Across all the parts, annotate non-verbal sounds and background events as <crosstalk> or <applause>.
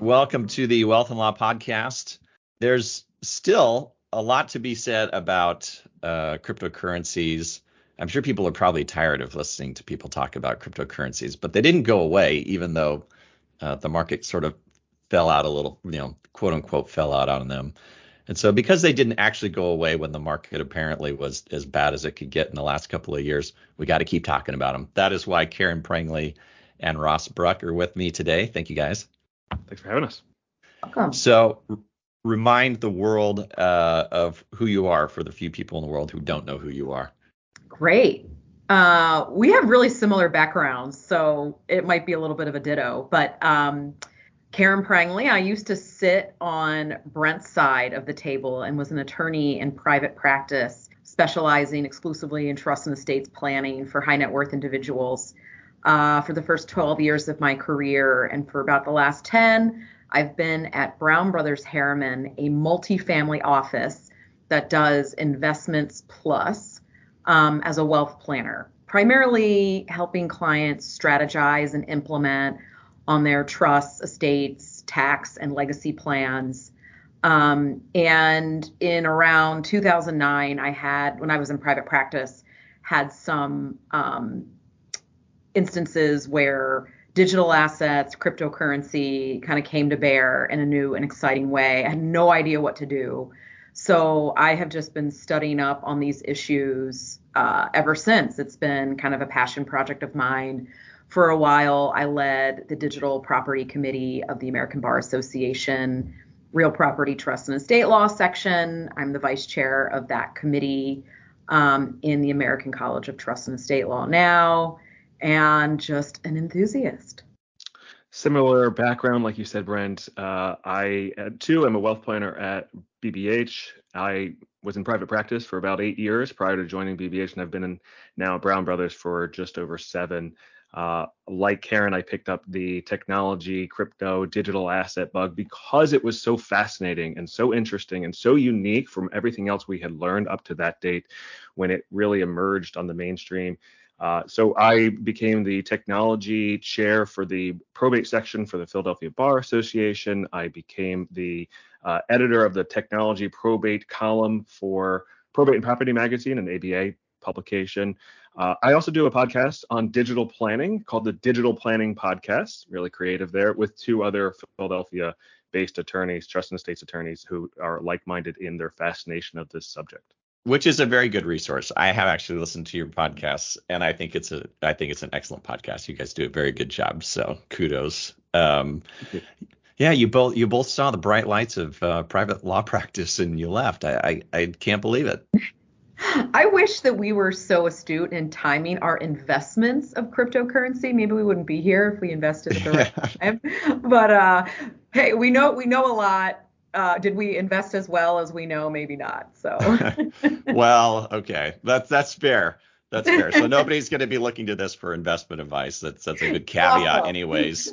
Welcome to the Wealth and Law Podcast. There's still a lot to be said about uh, cryptocurrencies. I'm sure people are probably tired of listening to people talk about cryptocurrencies, but they didn't go away, even though uh, the market sort of fell out a little, you know, quote unquote, fell out on them. And so, because they didn't actually go away when the market apparently was as bad as it could get in the last couple of years, we got to keep talking about them. That is why Karin Prangley and Ross Bruch are with me today. Thank you guys. Thanks for having us. Welcome. So, r- remind the world uh, of who you are for the few people in the world who don't know who you are. Great. Uh, we have really similar backgrounds, so it might be a little bit of a ditto. But um, Karin Prangley, I used to sit on Brent's side of the table and was an attorney in private practice, specializing exclusively in trust and estates planning for high net worth individuals uh, for the first 12 years of my career. And for about the last 10, I've been at Brown Brothers Harriman, a multifamily office that does investments plus um, as a wealth planner, primarily helping clients strategize and implement on their trusts, estates, tax, and legacy plans. Um, and in around 2009, I had, when I was in private practice, had some um, instances where digital assets, cryptocurrency kind of came to bear in a new and exciting way. I had no idea what to do. So I have just been studying up on these issues uh, ever since. It's been kind of a passion project of mine. For a while, I led the Digital Property Committee of the American Bar Association, Real Property Trust and Estate Law section. I'm the vice chair of that committee um, in the American College of Trust and Estate Law now and just an enthusiast. Similar background, like you said, Brent. Uh, I uh, too am a wealth planner at BBH. I was in private practice for about eight years prior to joining BBH, and I've been in now at Brown Brothers for just over seven. Uh, like Karin, I picked up the technology, crypto, digital asset bug because it was so fascinating and so interesting and so unique from everything else we had learned up to that date when it really emerged on the mainstream. Uh, so I became the technology chair for the probate section for the Philadelphia Bar Association. I became the uh, editor of the technology probate column for Probate and Property Magazine, an ABA publication. Uh, I also do a podcast on digital planning called the Digital Planning Podcast, really creative there, with two other Philadelphia based attorneys, trust and estates attorneys, who are like minded in their fascination of this subject which is a very good resource. I have actually listened to your podcasts, and I think it's a I think it's an excellent podcast. You guys do a very good job, so kudos. Um, yeah, you both you both saw the bright lights of uh, private law <laughs> practice, and you left. I, I I can't believe it. I wish that we were so astute in timing our investments of cryptocurrency. Maybe we wouldn't be here if we invested at the right <laughs> time. But uh, hey, we know we know a lot uh, did we invest as well as we know? Maybe not. So. <laughs> <laughs> well, okay, that's that's fair. That's fair. So <laughs> nobody's going to be looking to this for investment advice. That's that's a good caveat, oh. anyways.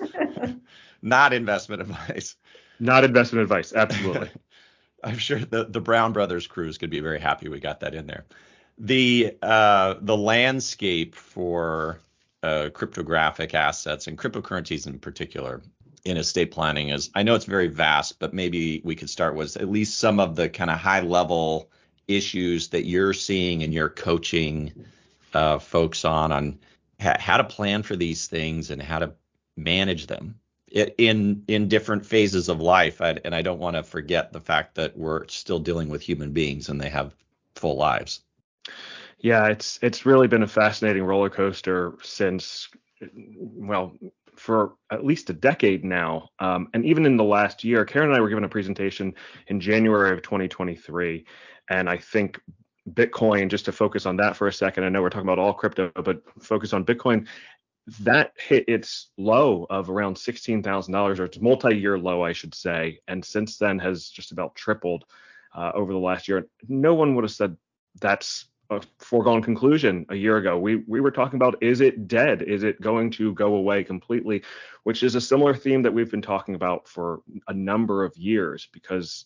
not investment advice. Not investment advice. Absolutely. I'm sure the the Brown Brothers crews could be very happy we got that in there. The uh, the landscape for uh, cryptographic assets and cryptocurrencies in particular in estate planning is I know it's very vast, but maybe we could start with at least some of the kind of high level issues that you're seeing and you're coaching uh, folks on on ha- how to plan for these things and how to manage them in in different phases of life. I, and I don't want to forget the fact that we're still dealing with human beings and they have full lives. Yeah, it's it's really been a fascinating roller coaster since well for at least a decade now. Um, and even in the last year, Karin and I were given a presentation in January of 2023. And I think Bitcoin, just to focus on that for a second, I know we're talking about all crypto, but focus on Bitcoin. that hit its low of around $16,000 or its multi-year low, I should say, and since then has just about tripled uh, over the last year. No one would have said that's a foregone conclusion a year ago. We we were talking about is it dead? Is it going to go away completely? Which is a similar theme that we've been talking about for a number of years because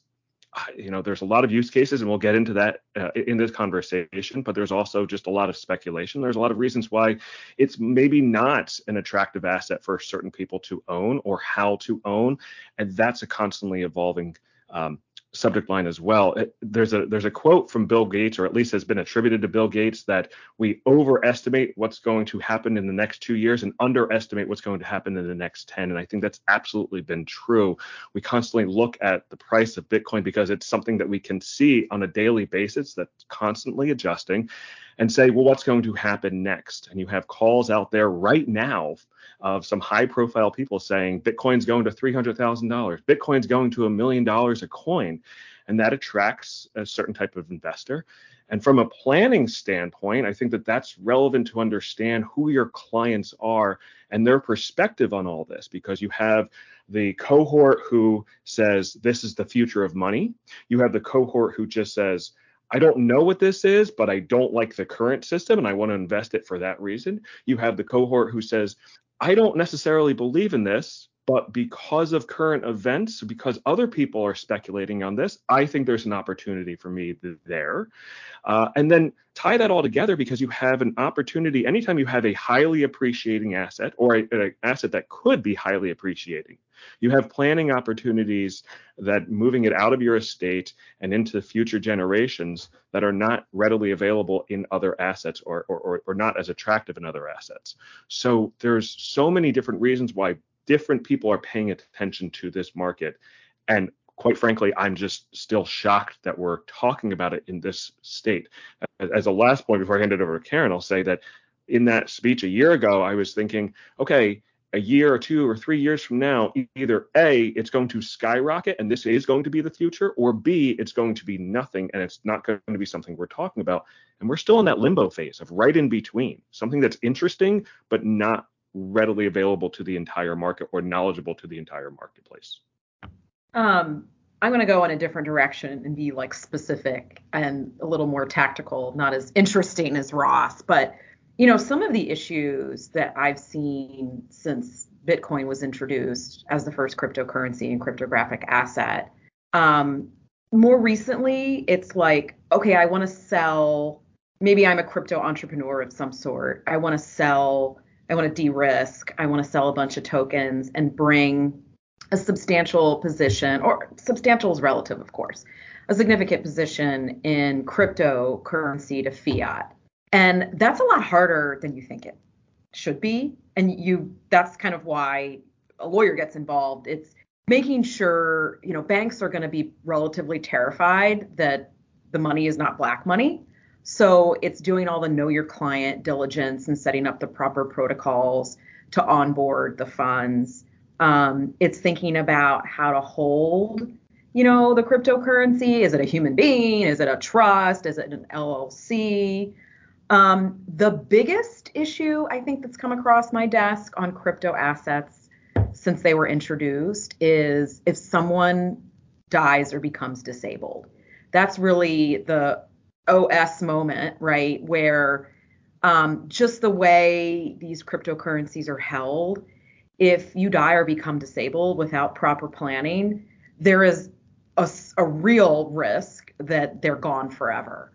you know there's a lot of use cases and we'll get into that uh, in this conversation but there's also just a lot of speculation there's a lot of reasons why it's maybe not an attractive asset for certain people to own or how to own and that's a constantly evolving um, subject line as well. It, there's a there's a quote from Bill Gates, or at least has been attributed to Bill Gates, that we overestimate what's going to happen in the next two years and underestimate what's going to happen in the next 10. And I think that's absolutely been true. We constantly look at the price of Bitcoin because it's something that we can see on a daily basis that's constantly adjusting and say, well, what's going to happen next? And you have calls out there right now of some high profile people saying Bitcoin's going to $300,000, Bitcoin's going to a million dollars a coin. And that attracts a certain type of investor. And from a planning standpoint, I think that that's relevant to understand who your clients are and their perspective on all this, because you have the cohort who says this is the future of money. You have the cohort who just says, I don't know what this is, but I don't like the current system and I want to invest it for that reason. You have the cohort who says, I don't necessarily believe in this, but because of current events, because other people are speculating on this, I think there's an opportunity for me there. Uh, and then tie that all together because you have an opportunity anytime you have a highly appreciating asset or an asset that could be highly appreciating. You have planning opportunities that moving it out of your estate and into future generations that are not readily available in other assets or, or, or not as attractive in other assets. So there's so many different reasons why different people are paying attention to this market. And quite frankly, I'm just still shocked that we're talking about it in this state. As a last point before I hand it over to Karin, I'll say that in that speech a year ago, I was thinking, okay, a year or two or three years from now, either A, it's going to skyrocket and this is going to be the future, or B, it's going to be nothing and it's not going to be something we're talking about. And we're still in that limbo phase of right in between, something that's interesting, but not readily available to the entire market or knowledgeable to the entire marketplace. Um, I'm going to go in a different direction and be like specific and a little more tactical, not as interesting as Ross, but you know, some of the issues that I've seen since Bitcoin was introduced as the first cryptocurrency and cryptographic asset. Um, more recently, it's like, okay, I want to sell. Maybe I'm a crypto entrepreneur of some sort. I want to sell. I want to de-risk. I want to sell a bunch of tokens and bring a substantial position, or substantial is relative, of course, a significant position in cryptocurrency to fiat. And that's a lot harder than you think it should be. And you that's kind of why a lawyer gets involved. It's making sure, you know, banks are going to be relatively terrified that the money is not black money. So it's doing all the know your client diligence and setting up the proper protocols to onboard the funds. Um, it's thinking about how to hold, you know, the cryptocurrency. Is it a human being? Is it a trust? Is it an LLC? Um, the biggest issue I think that's come across my desk on crypto assets since they were introduced is if someone dies or becomes disabled. That's really the OS moment, right? Where um, just the way these cryptocurrencies are held, if you die or become disabled without proper planning, there is a, a real risk that they're gone forever.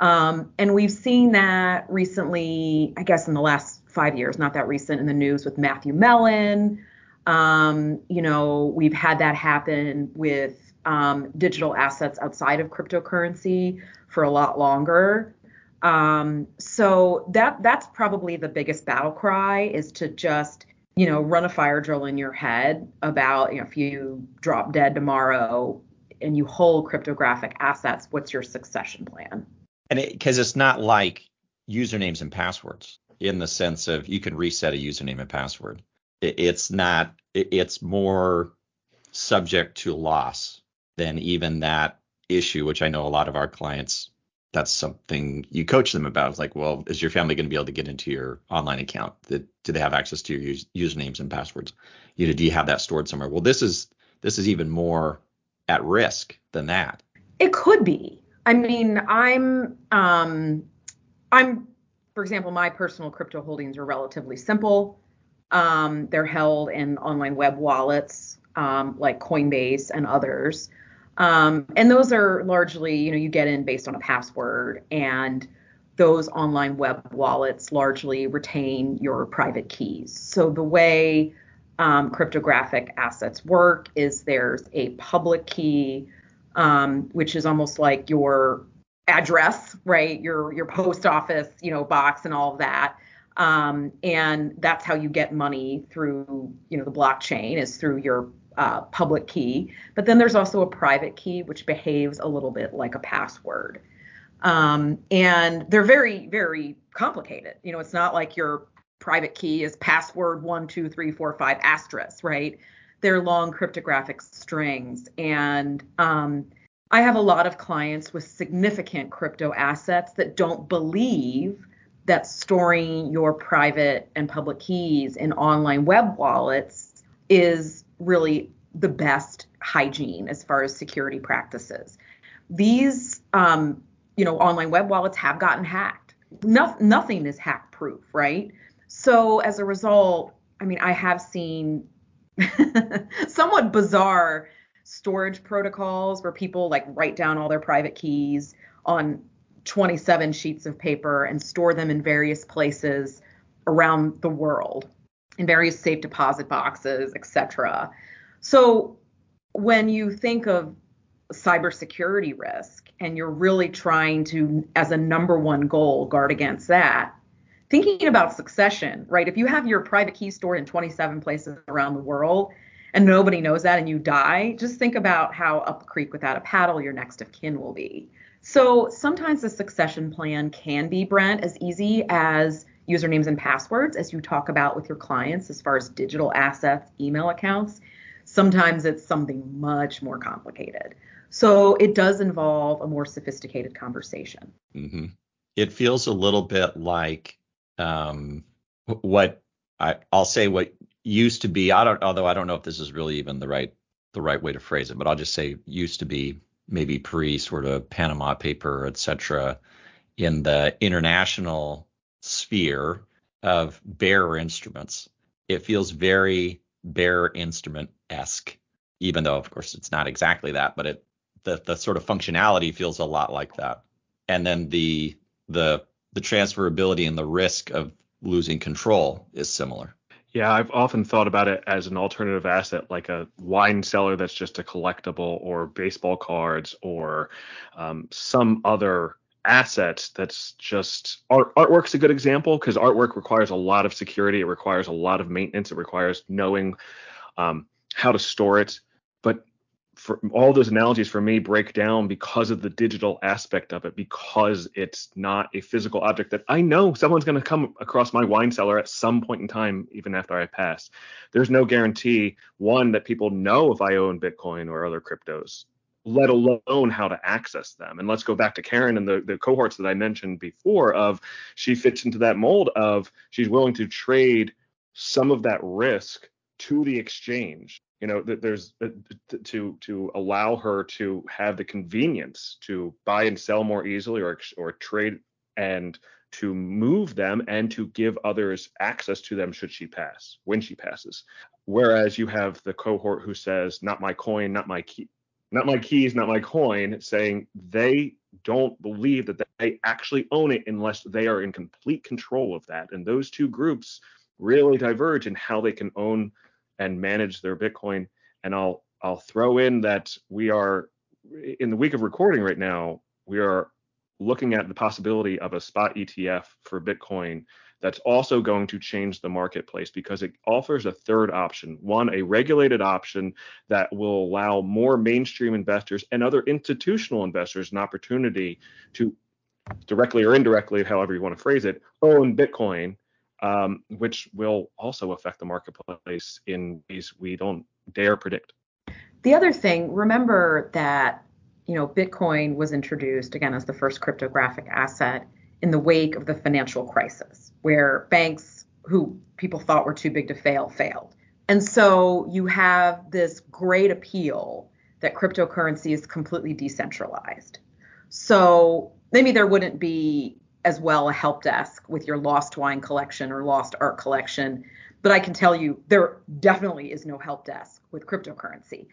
Um, and we've seen that recently, I guess in the last five years, not that recent in the news with Matthew Mellon. Um, you know, we've had that happen with um, digital assets outside of cryptocurrency for a lot longer. Um, so that that's probably the biggest battle cry is to just you know run a fire drill in your head about you know if you drop dead tomorrow and you hold cryptographic assets, what's your succession plan? And because it, it's not like usernames and passwords in the sense of you can reset a username and password. It, it's not. It, it's more subject to loss than even that issue, which I know a lot of our clients that's something you coach them about. It's like, well, is your family going to be able to get into your online account? Do they have access to your usernames and passwords? You know, do you have that stored somewhere? Well, this is this is even more at risk than that. It could be. I mean, I'm um, I'm for example, my personal crypto holdings are relatively simple. Um, they're held in online web wallets um, like Coinbase and others. Um, and those are largely, you know, you get in based on a password, and those online web wallets largely retain your private keys. So the way um, cryptographic assets work is there's a public key, um, which is almost like your address, right? Your your post office, you know, box and all of that. Um, and that's how you get money through, you know, the blockchain is through your uh, public key, but then there's also a private key which behaves a little bit like a password. Um, and they're very, very complicated. You know, it's not like your private key is password one, two, three, four, five asterisk, right? They're long cryptographic strings. And um, I have a lot of clients with significant crypto assets that don't believe that storing your private and public keys in online web wallets is really the best hygiene as far as security practices. These, um, you know, online web wallets have gotten hacked. No, nothing is hack proof, right? So as a result, I mean, I have seen <laughs> somewhat bizarre storage protocols where people like write down all their private keys on 27 sheets of paper and store them in various places around the world in various safe deposit boxes, etc. So when you think of cybersecurity risk and you're really trying to, as a number one goal, guard against that, thinking about succession, right? If you have your private key stored in 27 places around the world and nobody knows that and you die, just think about how up the creek without a paddle your next of kin will be. So sometimes the succession plan can be, Brent, as easy as usernames and passwords, as you talk about with your clients as far as digital assets, email accounts. Sometimes it's something much more complicated. So it does involve a more sophisticated conversation. Mm-hmm. It feels a little bit like um, what I, I'll say what used to be. I don't, although I don't know if this is really even the right the right way to phrase it, but I'll just say used to be maybe pre sort of Panama paper, et cetera, in the international sphere of bearer instruments. It feels very bearer instrument esque, even though of course it's not exactly that, but it the the sort of functionality feels a lot like that. And then the the the transferability and the risk of losing control is similar. Yeah, I've often thought about it as an alternative asset, like a wine cellar that's just a collectible, or baseball cards, or um, some other asset that's just art artwork's a good example because artwork requires a lot of security it requires a lot of maintenance it requires knowing um, how to store it. But for all those analogies for me break down because of the digital aspect of it because it's not a physical object that i know someone's going to come across my wine cellar at some point in time even after i pass. There's no guarantee one that people know if i own bitcoin or other cryptos let alone how to access them. And let's go back to Karin and the, the cohorts that I mentioned before of she fits into that mold of she's willing to trade some of that risk to the exchange. You know, that there's uh, to to allow her to have the convenience to buy and sell more easily or or trade and to move them and to give others access to them should she pass when she passes whereas you have the cohort who says not my coin not my key not my keys, not my coin, saying they don't believe that they actually own it unless they are in complete control of that. And those two groups really diverge in how they can own and manage their Bitcoin. And I'll I'll throw in that we are in the week of recording right now, we are looking at the possibility of a spot ETF for Bitcoin that's also going to change the marketplace because it offers a third option one, a regulated option that will allow more mainstream investors and other institutional investors an opportunity to directly or indirectly, however you want to phrase it, own Bitcoin. Um, which will also affect the marketplace in ways we don't dare predict. The other thing, remember that you know, Bitcoin was introduced again as the first cryptographic asset in the wake of the financial crisis, where banks who people thought were too big to fail failed. And so you have this great appeal that cryptocurrency is completely decentralized. So maybe there wouldn't be as well a help desk with your lost wine collection or lost art collection, but I can tell you there definitely is no help desk with cryptocurrency.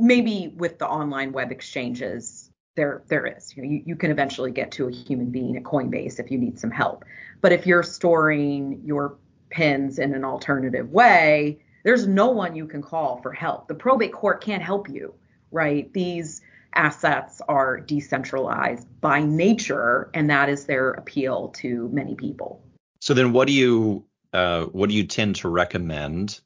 Maybe with the online web exchanges, there there is. You, know, you, you can eventually get to a human being at Coinbase if you need some help. But if you're storing your pins in an alternative way, there's no one you can call for help. The probate court can't help you, right? These assets are decentralized by nature, and that is their appeal to many people. So then, what do you uh, what do you tend to recommend,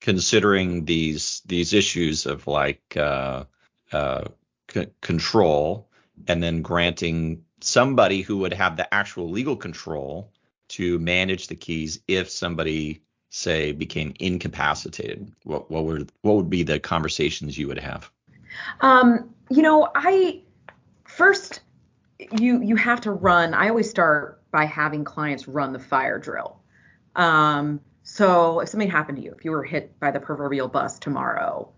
considering these these issues of like uh, uh, c- control, and then granting somebody who would have the actual legal control to manage the keys if somebody say became incapacitated. What what would what would be the conversations you would have? Um you know i first you you have to run. I always start by having clients run the fire drill. Um so if something happened to you if you were hit by the proverbial bus tomorrow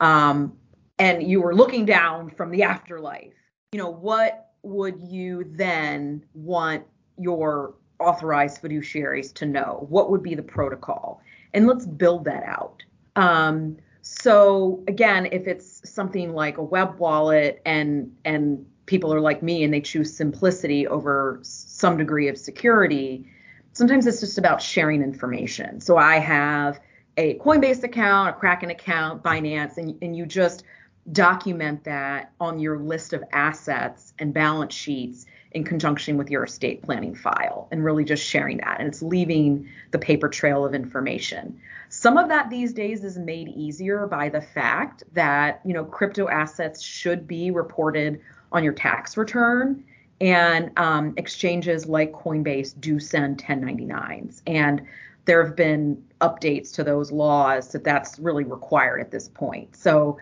um and you were looking down from the afterlife you know what would you then want your authorized fiduciaries to know? What would be the protocol? And let's build that out. Um, so again, if it's something like a web wallet and and people are like me and they choose simplicity over some degree of security, sometimes it's just about sharing information. So I have a Coinbase account, a Kraken account, Binance, and, and you just document that on your list of assets and balance sheets in conjunction with your estate planning file and really just sharing that. And it's leaving the paper trail of information. Some of that these days is made easier by the fact that, you know, crypto assets should be reported on your tax return. And um, exchanges like Coinbase do send 1099s. And there have been updates to those laws that that's really required at this point. So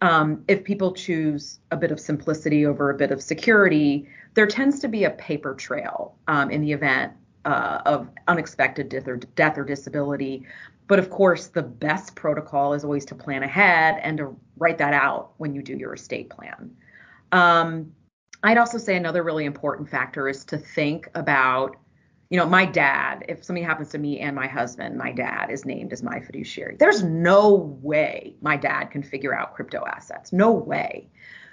um, if people choose a bit of simplicity over a bit of security, there tends to be a paper trail um, in the event uh, of unexpected death or, death or disability. But of course, the best protocol is always to plan ahead and to write that out when you do your estate plan. Um, I'd also say another really important factor is to think about you know, my dad, if something happens to me and my husband, my dad is named as my fiduciary. There's no way my dad can figure out crypto assets. No way.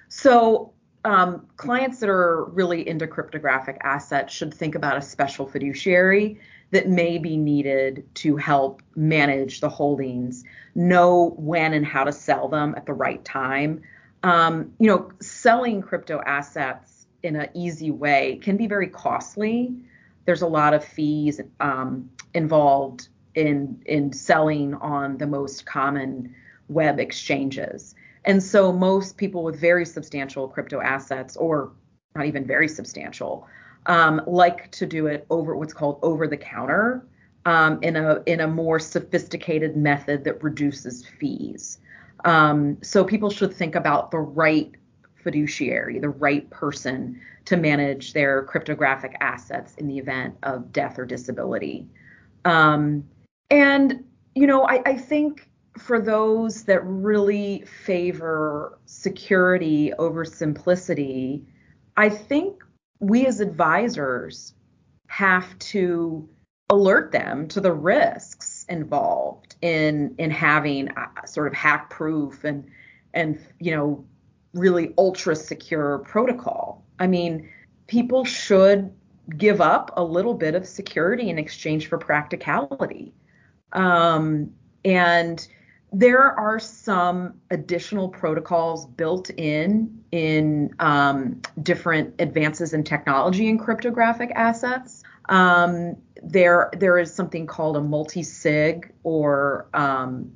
So, um, clients that are really into cryptographic assets should think about a special fiduciary that may be needed to help manage the holdings, know when and how to sell them at the right time. Um, you know, selling crypto assets in an easy way can be very costly there's a lot of fees um, involved in in selling on the most common web exchanges. And so most people with very substantial crypto assets, or not even very substantial, um, like to do it over what's called over the counter um, in a in a more sophisticated method that reduces fees. Um, so people should think about the right fiduciary, the right person to manage their cryptographic assets in the event of death or disability. Um, and, you know, I, I think for those that really favor security over simplicity, I think we as advisors have to alert them to the risks involved in in having a, sort of hack proof and and you know really ultra secure protocol. I mean, people should give up a little bit of security in exchange for practicality. Um, and there are some additional protocols built in in um, different advances in technology and cryptographic assets. Um, there, there is something called a multi-sig or um,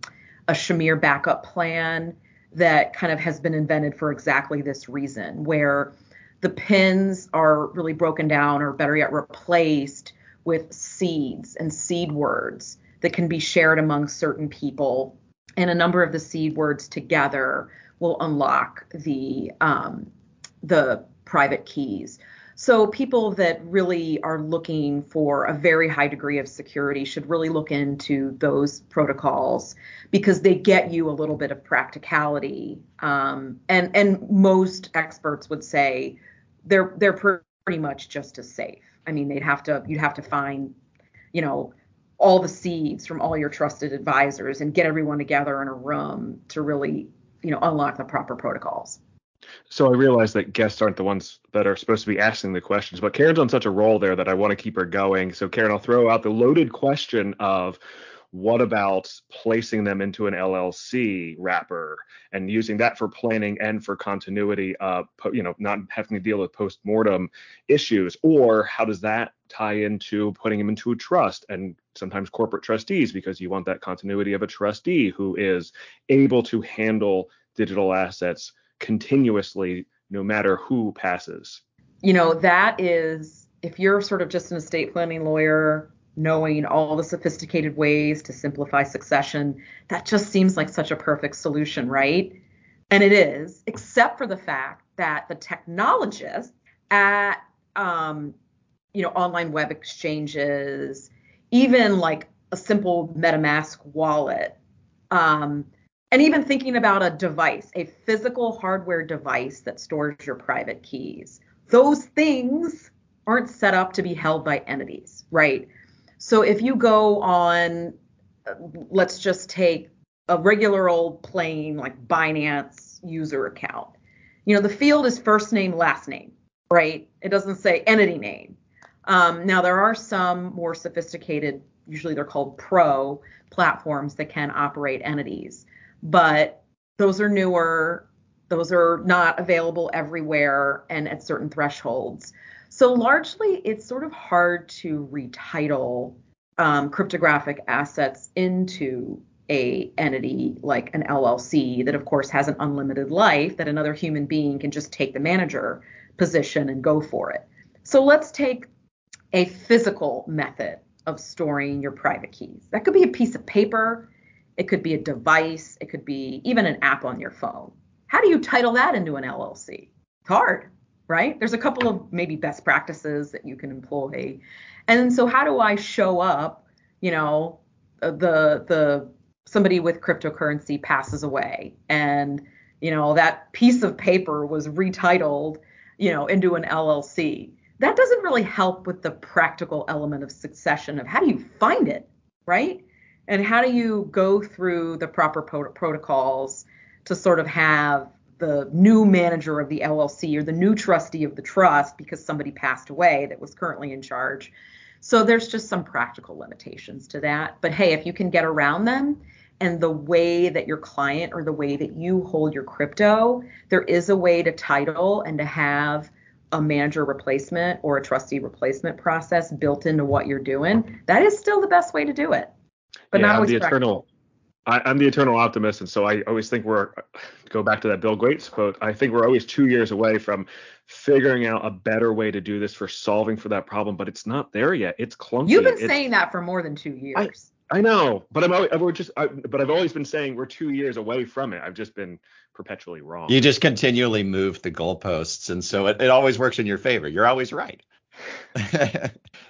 a Shamir backup plan that kind of has been invented for exactly this reason, where the pins are really broken down, or better yet, replaced with seeds and seed words that can be shared among certain people. And a number of the seed words together will unlock the um, the private keys. So people that really are looking for a very high degree of security should really look into those protocols because they get you a little bit of practicality. Um, and and most experts would say they're they're pretty much just as safe. I mean, they'd have to you'd have to find, you know, all the seeds from all your trusted advisors and get everyone together in a room to really, you know, unlock the proper protocols. So I realize that guests aren't the ones that are supposed to be asking the questions, but Karin's on such a roll there that I want to keep her going. So Karin, I'll throw out the loaded question of what about placing them into an LLC wrapper and using that for planning and for continuity, uh, you know, not having to deal with post-mortem issues, or how does that tie into putting them into a trust and sometimes corporate trustees because you want that continuity of a trustee who is able to handle digital assets continuously no matter who passes. You know, that is if you're sort of just an estate planning lawyer knowing all the sophisticated ways to simplify succession, that just seems like such a perfect solution, right? And it is, except for the fact that the technologists at um, you know online web exchanges, even like a simple MetaMask wallet, um, and even thinking about a device, a physical hardware device that stores your private keys. Those things aren't set up to be held by entities, right? So if you go on, let's just take a regular old plain like Binance user account. You know, the field is first name, last name, right? It doesn't say entity name. Um, now, there are some more sophisticated, usually they're called pro platforms that can operate entities but those are newer. Those are not available everywhere and at certain thresholds. So largely, it's sort of hard to retitle um, cryptographic assets into a entity like an LLC that of course has an unlimited life that another human being can just take the manager position and go for it. So let's take a physical method of storing your private keys. That could be a piece of paper, it could be a device. It could be even an app on your phone. How do you title that into an LLC? It's hard, right? There's a couple of maybe best practices that you can employ. And so how do I show up, you know, uh, the the somebody with cryptocurrency passes away and you know that piece of paper was retitled, you know, into an LLC. That doesn't really help with the practical element of succession of how do you find it, right? And how do you go through the proper pro- protocols to sort of have the new manager of the LLC or the new trustee of the trust because somebody passed away that was currently in charge. So there's just some practical limitations to that. But hey, if you can get around them and the way that your client or the way that you hold your crypto, there is a way to title and to have a manager replacement or a trustee replacement process built into what you're doing. That is still the best way to do it but yeah, not always I'm the eternal. I, am the eternal optimist, and so I always think we're go back to that Bill Gates quote. I think we're always two years away from figuring out a better way to do this for solving for that problem, but it's not there yet. It's clunky. You've been it's, saying that for more than two years. I, I know, but I'm always, I've just, I, but I've always been saying we're two years away from it. I've just been perpetually wrong. You just continually move the goalposts, and so it, it always works in your favor. You're always right. <laughs>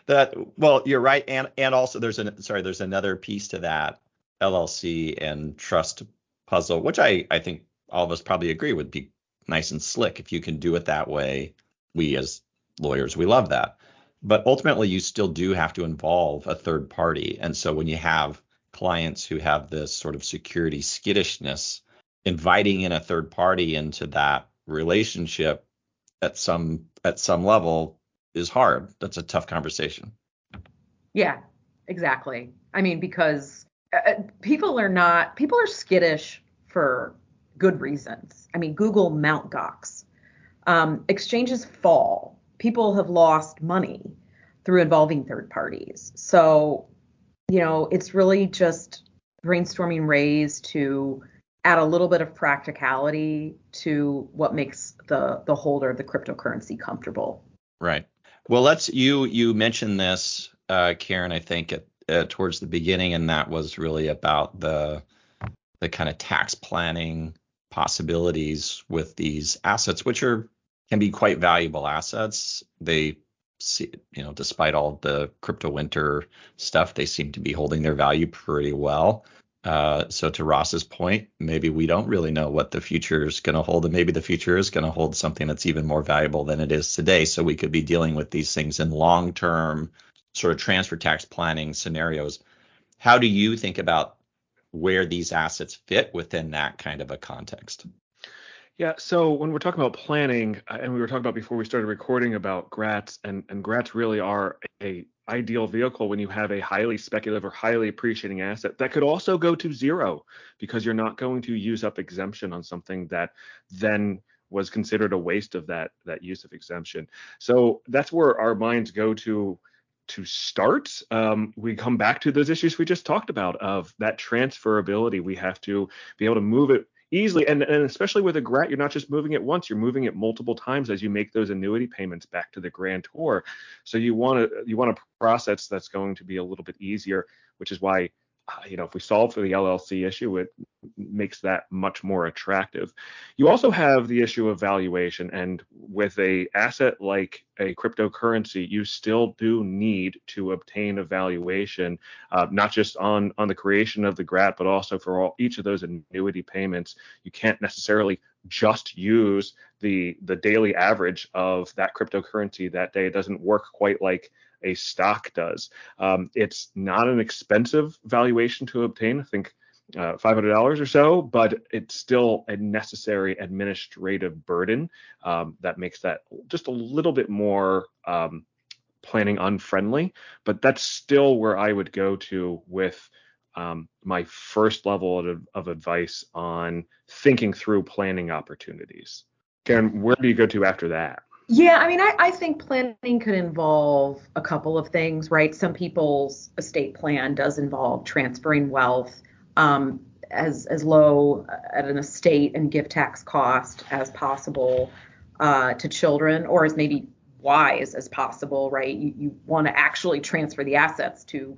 that well, you're right, and and also there's an sorry, there's another piece to that LLC and trust puzzle, which I I think all of us probably agree would be nice and slick if you can do it that way. We as lawyers, we love that. But ultimately, you still do have to involve a third party, and so when you have clients who have this sort of security skittishness, inviting in a third party into that relationship at some at some level is hard. That's a tough conversation. Yeah, exactly. I mean, because uh, uh, people are not, people are skittish for good reasons. I mean, Google Mt. Gox. Um, exchanges fall. People have lost money through involving third parties. So, you know, it's really just brainstorming ways to add a little bit of practicality to what makes the the holder of the cryptocurrency comfortable. Right. Well, let's you you mentioned this, uh, Karin. I think at, uh, towards the beginning, and that was really about the the kind of tax planning possibilities with these assets, which are can be quite valuable assets. They see, you know, despite all the crypto winter stuff, they seem to be holding their value pretty well. Uh, so to Ross's point, maybe we don't really know what the future is going to hold, and maybe the future is going to hold something that's even more valuable than it is today. So we could be dealing with these things in long-term sort of transfer tax planning scenarios. How do you think about where these assets fit within that kind of a context? Yeah, so when we're talking about planning, uh, and we were talking about before we started recording about grats, and, and grats really are a ideal vehicle when you have a highly speculative or highly appreciating asset that could also go to zero because you're not going to use up exemption on something that then was considered a waste of that that use of exemption. So that's where our minds go to to start, um, we come back to those issues we just talked about of that transferability. We have to be able to move it easily and, and especially with a GRAT you're not just moving it once you're moving it multiple times as you make those annuity payments back to the grantor. So you want to you want a process that's going to be a little bit easier which is why uh, you know, if we solve for the LLC issue, it makes that much more attractive. You also have the issue of valuation, and with a asset like a cryptocurrency, you still do need to obtain a valuation, uh, not just on on the creation of the GRAT but also for all each of those annuity payments. You can't necessarily just use the the daily average of that cryptocurrency that day. It doesn't work quite like a stock does. Um, it's not an expensive valuation to obtain. I think uh, $500 or so, but it's still a necessary administrative burden um, that makes that just a little bit more um, planning unfriendly. But that's still where I would go to with um, my first level of, of advice on thinking through planning opportunities. Karin, where do you go to after that? Yeah, I mean, I, I think planning could involve a couple of things, right? Some people's estate plan does involve transferring wealth um, as as low at an estate and gift tax cost as possible uh, to children, or as maybe wise as possible, right? You, you want to actually transfer the assets to,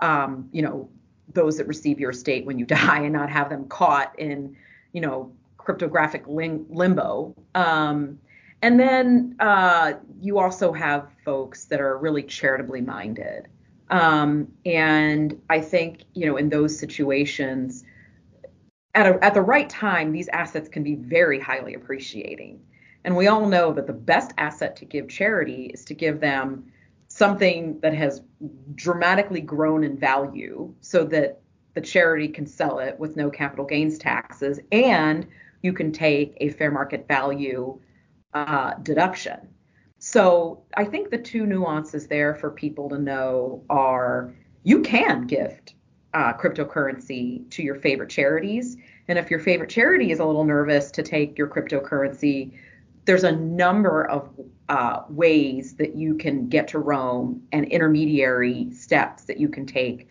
um, you know, those that receive your estate when you <laughs> die, and not have them caught in, you know, cryptographic lim- limbo. Um, and then uh, you also have folks that are really charitably minded. Um, and I think, you know, in those situations, at, a, at the right time, these assets can be very highly appreciating. And we all know that the best asset to give charity is to give them something that has dramatically grown in value so that the charity can sell it with no capital gains taxes and you can take a fair market value uh, deduction. So I think the two nuances there for people to know are you can gift uh, cryptocurrency to your favorite charities. And if your favorite charity is a little nervous to take your cryptocurrency, there's a number of uh, ways that you can get to Rome and intermediary steps that you can take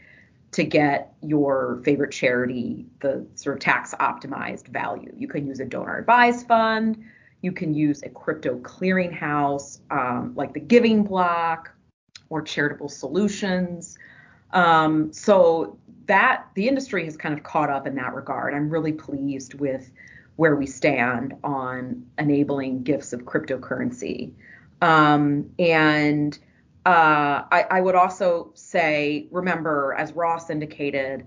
to get your favorite charity the sort of tax optimized value. You can use a donor advised fund. You can use a crypto clearinghouse um, like the Giving Block or Charitable Solutions. Um, so that the industry has kind of caught up in that regard. I'm really pleased with where we stand on enabling gifts of cryptocurrency. Um, and uh, I, I, would also say, remember, as Ross indicated,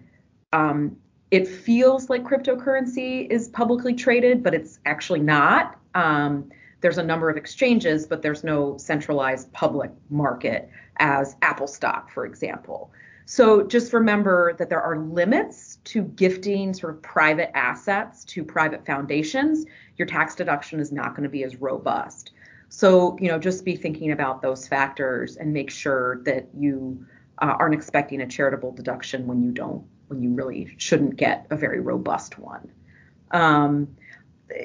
um, it feels like cryptocurrency is publicly traded, but it's actually not. Um, there's a number of exchanges, but there's no centralized public market as Apple stock, for example. So just remember that there are limits to gifting sort of private assets to private foundations. Your tax deduction is not going to be as robust. So, you know, just be thinking about those factors and make sure that you uh, aren't expecting a charitable deduction when you don't, when you really shouldn't get a very robust one. Um,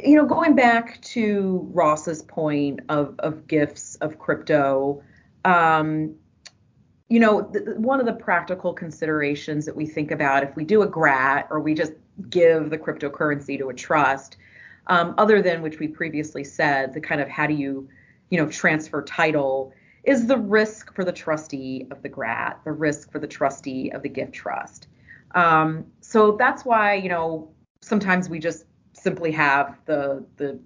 you know, going back to Ross's point of, of gifts of crypto, um, you know, th- one of the practical considerations that we think about if we do a GRAT or we just give the cryptocurrency to a trust, um, other than which we previously said, the kind of how do you, you know, transfer title is the risk for the trustee of the GRAT, the risk for the trustee of the gift trust. Um, so that's why, you know, sometimes we just simply have the the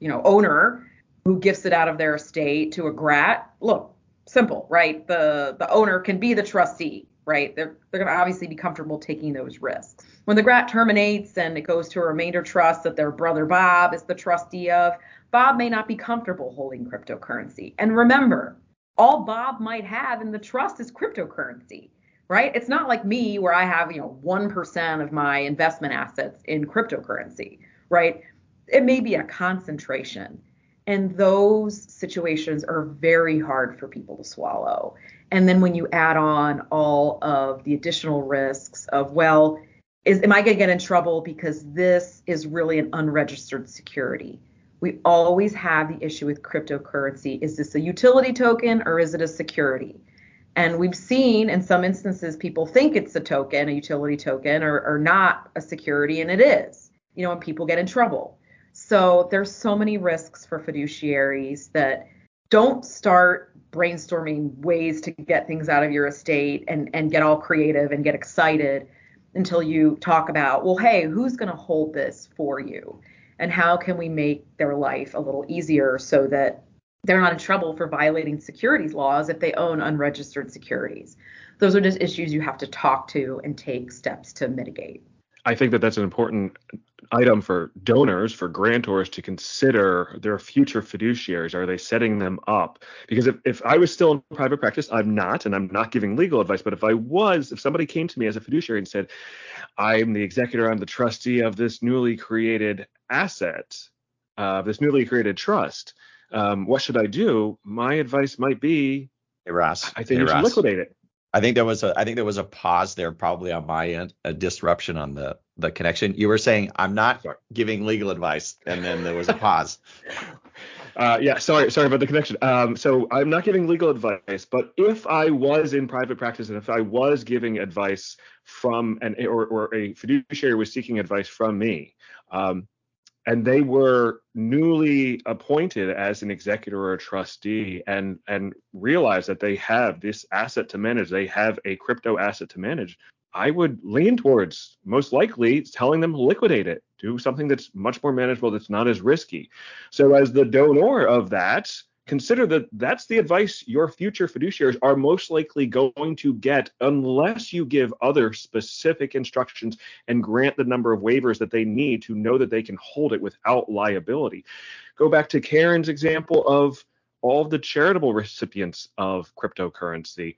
you know owner who gifts it out of their estate to a grat, look, simple, right? The the owner can be the trustee, right? They're they're going to obviously be comfortable taking those risks. When the grat terminates and it goes to a remainder trust that their brother Bob is the trustee of, Bob may not be comfortable holding cryptocurrency. And remember, all Bob might have in the trust is cryptocurrency, right? It's not like me where I have, you know, 1% of my investment assets in cryptocurrency, right? It may be a concentration. And those situations are very hard for people to swallow. And then when you add on all of the additional risks of, well, is am I going to get in trouble because this is really an unregistered security? We always have the issue with cryptocurrency. Is this a utility token or is it a security? And we've seen in some instances people think it's a token, a utility token, or, or not a security, and it is, you know, and people get in trouble. So there's so many risks for fiduciaries that don't start brainstorming ways to get things out of your estate and, and get all creative and get excited until you talk about, well, hey, who's going to hold this for you? And how can we make their life a little easier so that they're not in trouble for violating securities laws if they own unregistered securities? Those are just issues you have to talk to and take steps to mitigate. I think that that's an important item for donors, for grantors to consider their future fiduciaries. Are they setting them up? Because if, if I was still in private practice, I'm not, and I'm not giving legal advice, but if I was, if somebody came to me as a fiduciary and said, I'm the executor, I'm the trustee of this newly created asset, uh, this newly created trust, um, what should I do? My advice might be, hey, Ross, I think hey, you should Ross. liquidate it. I think there was a I think there was a pause there probably on my end, a disruption on the the connection. You were saying I'm not Sorry. giving legal advice, and then there was a pause. <laughs> Uh, yeah, sorry, sorry about the connection. Um, so I'm not giving legal advice, but if I was in private practice and if I was giving advice from an or, or a fiduciary was seeking advice from me, um, and they were newly appointed as an executor or a trustee and and realize that they have this asset to manage, they have a crypto asset to manage, I would lean towards most likely telling them to liquidate it, do something that's much more manageable, that's not as risky. So, as the donor of that, consider that that's the advice your future fiduciaries are most likely going to get unless you give other specific instructions and grant the number of waivers that they need to know that they can hold it without liability. Go back to Karin's example of all of the charitable recipients of cryptocurrency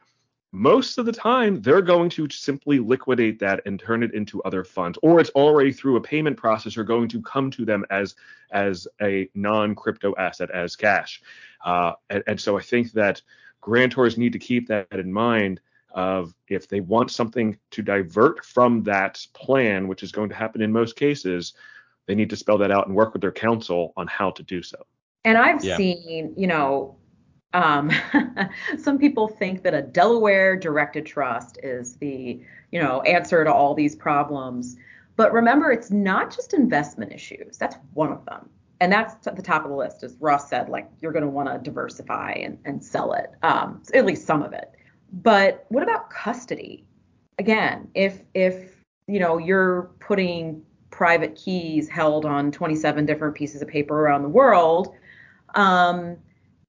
most of the time they're going to simply liquidate that and turn it into other funds or it's already through a payment processor going to come to them as as a non-crypto asset as cash uh, and, and so i think that grantors need to keep that in mind of if they want something to divert from that plan which is going to happen in most cases they need to spell that out and work with their counsel on how to do so And I've Yeah. seen, you know, um, <laughs> some people think that a Delaware directed trust is the, you know, answer to all these problems. But remember, it's not just investment issues. That's one of them. And that's at the top of the list, as Ross said, like you're going to want to diversify and, and sell it, um, at least some of it. But what about custody? Again, if if you know you're putting private keys held on 27 different pieces of paper around the world, um,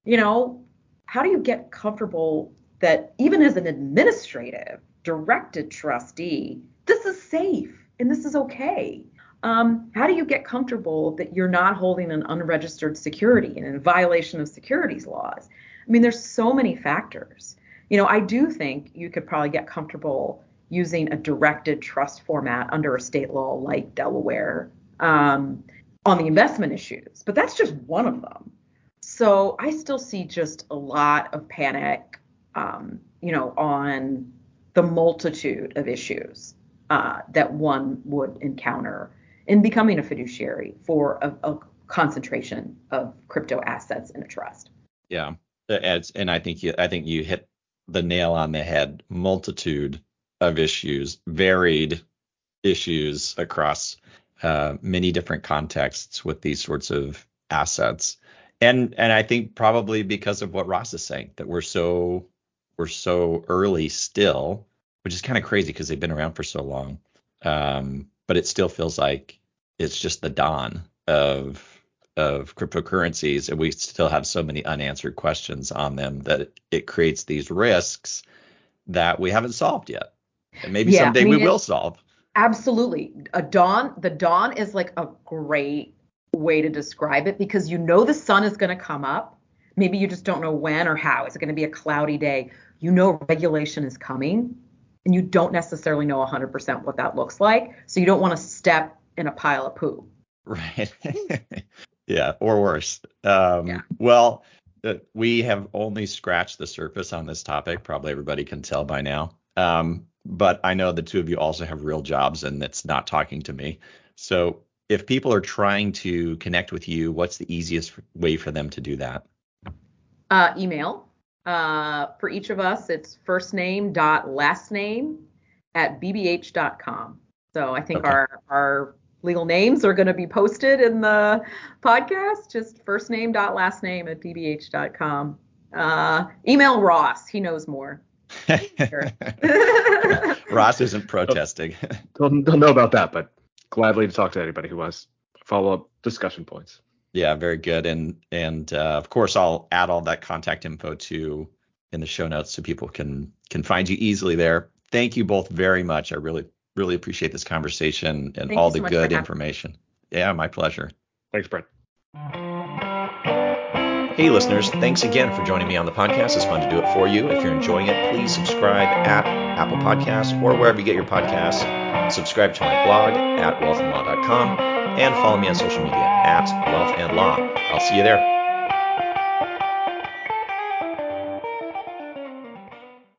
you know, how do you get comfortable that even as an administrative directed trustee, this is safe and this is okay? Um, how do you get comfortable that you're not holding an unregistered security and in violation of securities laws? I mean, there's so many factors. You know, I do think you could probably get comfortable using a directed trust format under a state law like Delaware um, on the investment issues, but that's just one of them. So I still see just a lot of panic, um, you know, on the multitude of issues uh, that one would encounter in becoming a fiduciary for a, a concentration of crypto assets in a trust. Yeah, it's, and I think you I think you hit the nail on the head. Multitude of issues, varied issues across uh, many different contexts with these sorts of assets. And and I think probably because of what Ross is saying that we're so we're so early still, which is kind of crazy because they've been around for so long. Um, but it still feels like it's just the dawn of of cryptocurrencies and we still have so many unanswered questions on them that it creates these risks that we haven't solved yet. And maybe yeah, someday I mean, we will solve. Absolutely. A dawn, the dawn is like a great way to describe it because you know the sun is going to come up. Maybe you just don't know when or how. Is it going to be a cloudy day? You know regulation is coming and you don't necessarily know 100% what that looks like. So you don't want to step in a pile of poo. Right. <laughs> yeah, or worse. Um, yeah. Well, uh, we have only scratched the surface on this topic. Probably everybody can tell by now. Um, but I know the two of you also have real jobs and it's not talking to me. So if people are trying to connect with you, what's the easiest way for them to do that? Uh, email. Uh, for each of us, it's first name dot last name at bbh.com. So I think okay. our our legal names are going to be posted in the podcast. Just first name dot last name at bbh.com. Uh, email Ross. He knows more. <laughs> Ross isn't protesting. don't, don't know about that, but gladly to talk to anybody who wants follow up discussion points. Yeah, very good. And and uh, of course, I'll add all that contact info to in the show notes so people can can find you easily there. Thank you both very much. I really really appreciate this conversation and Thank all the so good information. Yeah, my pleasure. Thanks, Brent. Hey, listeners, thanks again for joining me on the podcast. It's fun to do it for you. If you're enjoying it, please subscribe at Apple Podcasts or wherever you get your podcasts. Subscribe to my blog at wealthandlaw.com and follow me on social media at wealthandlaw. I'll see you there.